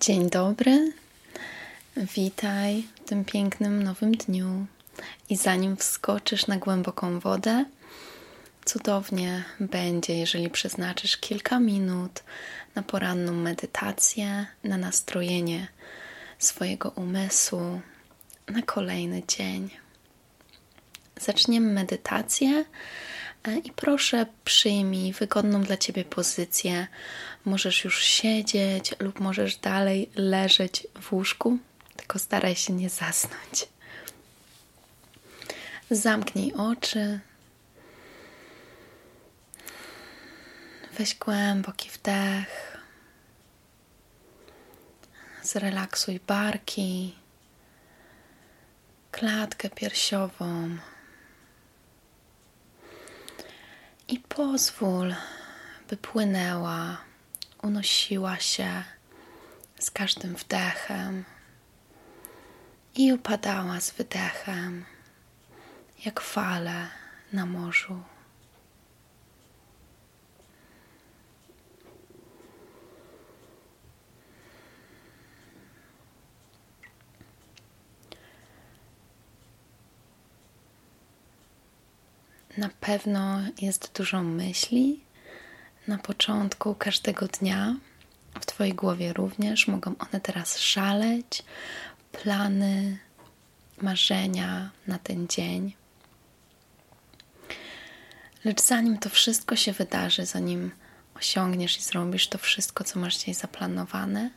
Dzień dobry, witaj w tym pięknym nowym dniu. I zanim wskoczysz na głęboką wodę, cudownie będzie, jeżeli przeznaczysz kilka minut na poranną medytację, na nastrojenie swojego umysłu na kolejny dzień. Zaczniemy medytację i proszę przyjmij wygodną dla Ciebie pozycję. Możesz już siedzieć lub możesz dalej leżeć w łóżku, tylko staraj się nie zasnąć. Zamknij oczy. Weź głęboki wdech. Zrelaksuj barki, klatkę piersiową. I pozwól, by płynęła, unosiła się z każdym wdechem i upadała z wydechem, jak fale na morzu. Na pewno jest dużo myśli na początku każdego dnia. W Twojej głowie również mogą one teraz szaleć, plany, marzenia na ten dzień. Lecz zanim to wszystko się wydarzy, zanim osiągniesz i zrobisz to wszystko, co masz dzisiaj zaplanowane,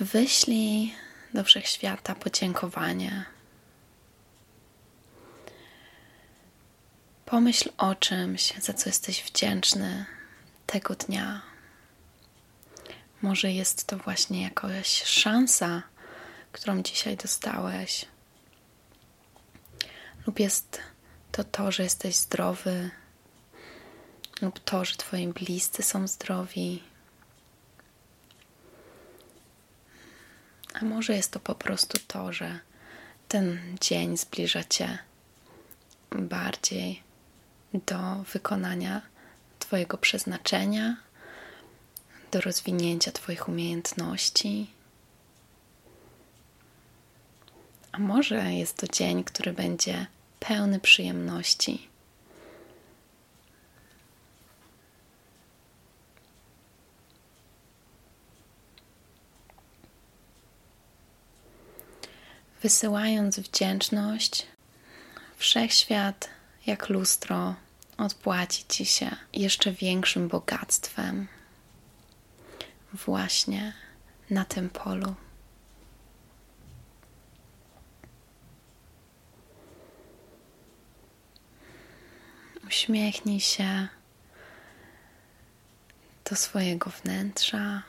wyślij do wszechświata podziękowanie Pomyśl o czymś, za co jesteś wdzięczny tego dnia. Może jest to właśnie jakaś szansa, którą dzisiaj dostałeś, lub jest to to, że jesteś zdrowy, lub to, że Twoi bliscy są zdrowi. A może jest to po prostu to, że ten dzień zbliża Cię bardziej do wykonania Twojego przeznaczenia, do rozwinięcia Twoich umiejętności. A może jest to dzień, który będzie pełny przyjemności. Wysyłając wdzięczność, wszechświat jak lustro odpłaci ci się jeszcze większym bogactwem właśnie na tym polu. Uśmiechnij się do swojego wnętrza,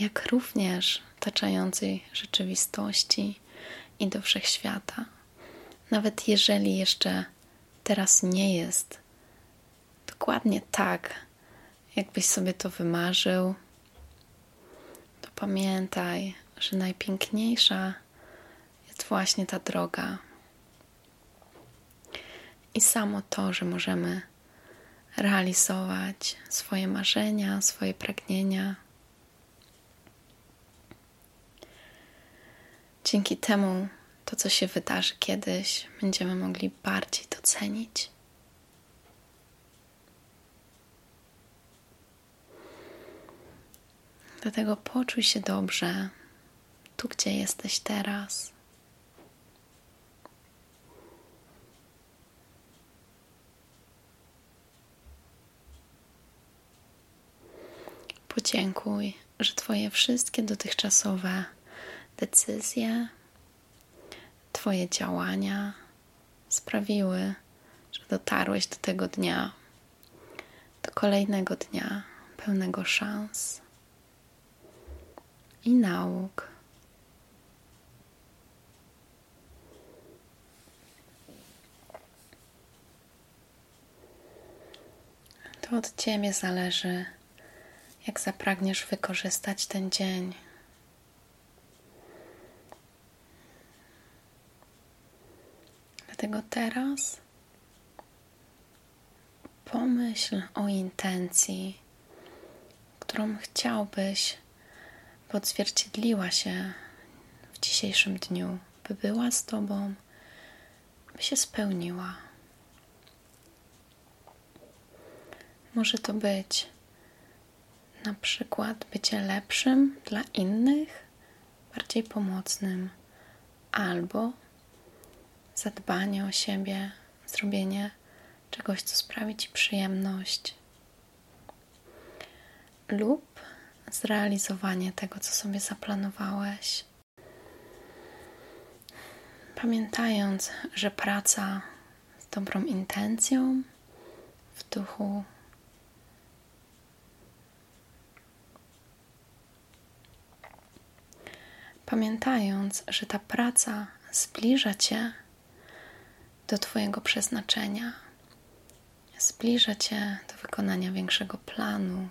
jak również taczającej rzeczywistości i do wszechświata. Nawet jeżeli jeszcze teraz nie jest dokładnie tak, jakbyś sobie to wymarzył, to pamiętaj, że najpiękniejsza jest właśnie ta droga. I samo to, że możemy realizować swoje marzenia, swoje pragnienia. Dzięki temu to, co się wydarzy kiedyś, będziemy mogli bardziej docenić. Dlatego poczuj się dobrze tu, gdzie jesteś teraz. Podziękuj, że Twoje wszystkie dotychczasowe decyzje, Twoje działania sprawiły, że dotarłeś do tego dnia, do kolejnego dnia pełnego szans i nauk. To od Ciebie zależy, jak zapragniesz wykorzystać ten dzień. Dlatego teraz pomyśl o intencji, którą chciałbyś, by odzwierciedliła się w dzisiejszym dniu, by była z Tobą, by się spełniła. Może to być na przykład bycie lepszym dla innych, bardziej pomocnym, albo zadbanie o siebie, zrobienie czegoś, co sprawi Ci przyjemność, lub zrealizowanie tego, co sobie zaplanowałeś. Pamiętając, że praca z dobrą intencją w duchu pamiętając, że ta praca zbliża Cię do Twojego przeznaczenia, zbliża Cię do wykonania większego planu,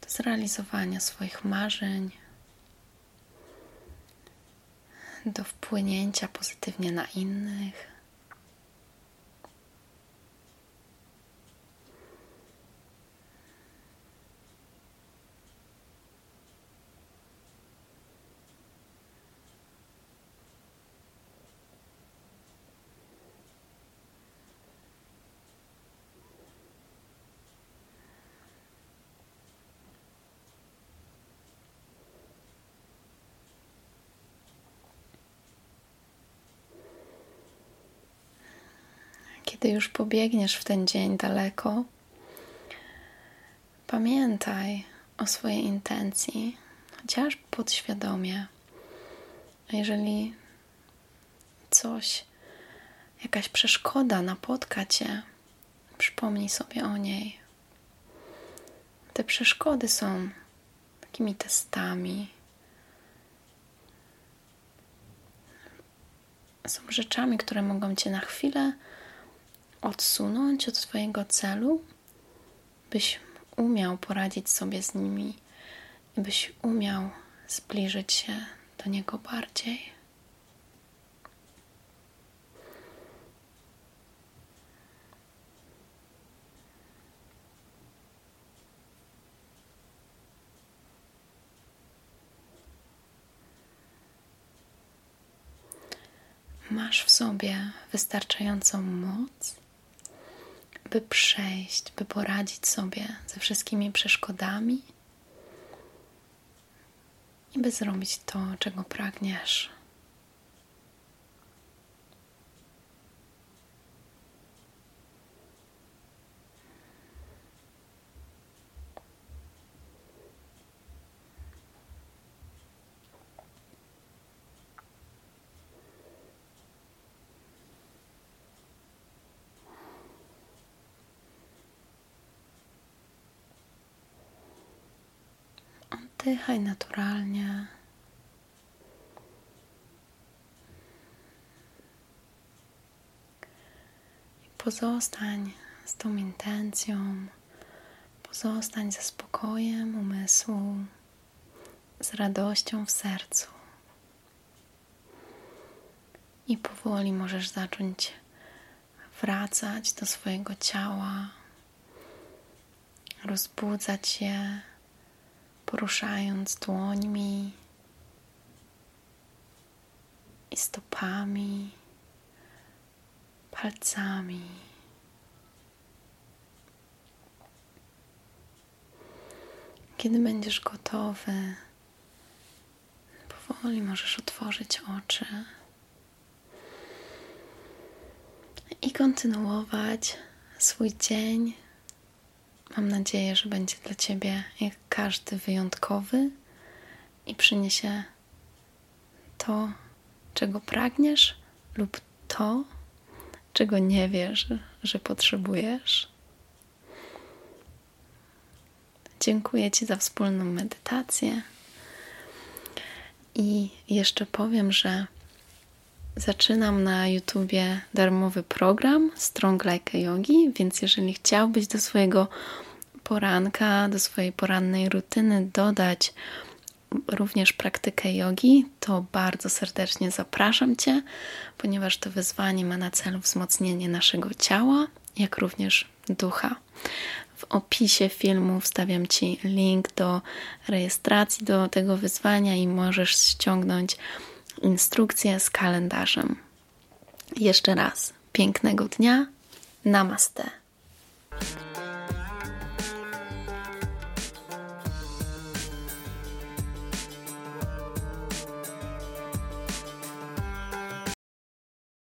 do zrealizowania swoich marzeń, do wpłynięcia pozytywnie na innych. Kiedy już pobiegniesz w ten dzień daleko, pamiętaj o swojej intencji, chociaż podświadomie. A jeżeli coś, jakaś przeszkoda napotka cię, przypomnij sobie o niej. Te przeszkody są takimi testami. Są rzeczami, które mogą cię na chwilę odsunąć od swojego celu, byś umiał poradzić sobie z nimi byś umiał zbliżyć się do niego bardziej. Masz w sobie wystarczającą moc, by przejść, by poradzić sobie ze wszystkimi przeszkodami i by zrobić to, czego pragniesz. Oddychaj naturalnie. I pozostań z tą intencją, pozostań ze spokojem umysłu, z radością w sercu. I powoli możesz zacząć wracać do swojego ciała, rozbudzać je poruszając dłońmi i stopami, palcami. Kiedy będziesz gotowy, powoli możesz otworzyć oczy i kontynuować swój dzień Mam nadzieję, że będzie dla Ciebie jak każdy wyjątkowy i przyniesie to, czego pragniesz, lub to, czego nie wiesz, że potrzebujesz. Dziękuję Ci za wspólną medytację. I jeszcze powiem, że Zaczynam na YouTubie darmowy program Strong Like Yogi, więc jeżeli chciałbyś do swojego poranka, do swojej porannej rutyny dodać również praktykę jogi, to bardzo serdecznie zapraszam Cię, ponieważ to wyzwanie ma na celu wzmocnienie naszego ciała, jak również ducha. W opisie filmu wstawiam Ci link do rejestracji do tego wyzwania i możesz ściągnąć instrukcję z kalendarzem. Jeszcze raz pięknego dnia. Namaste.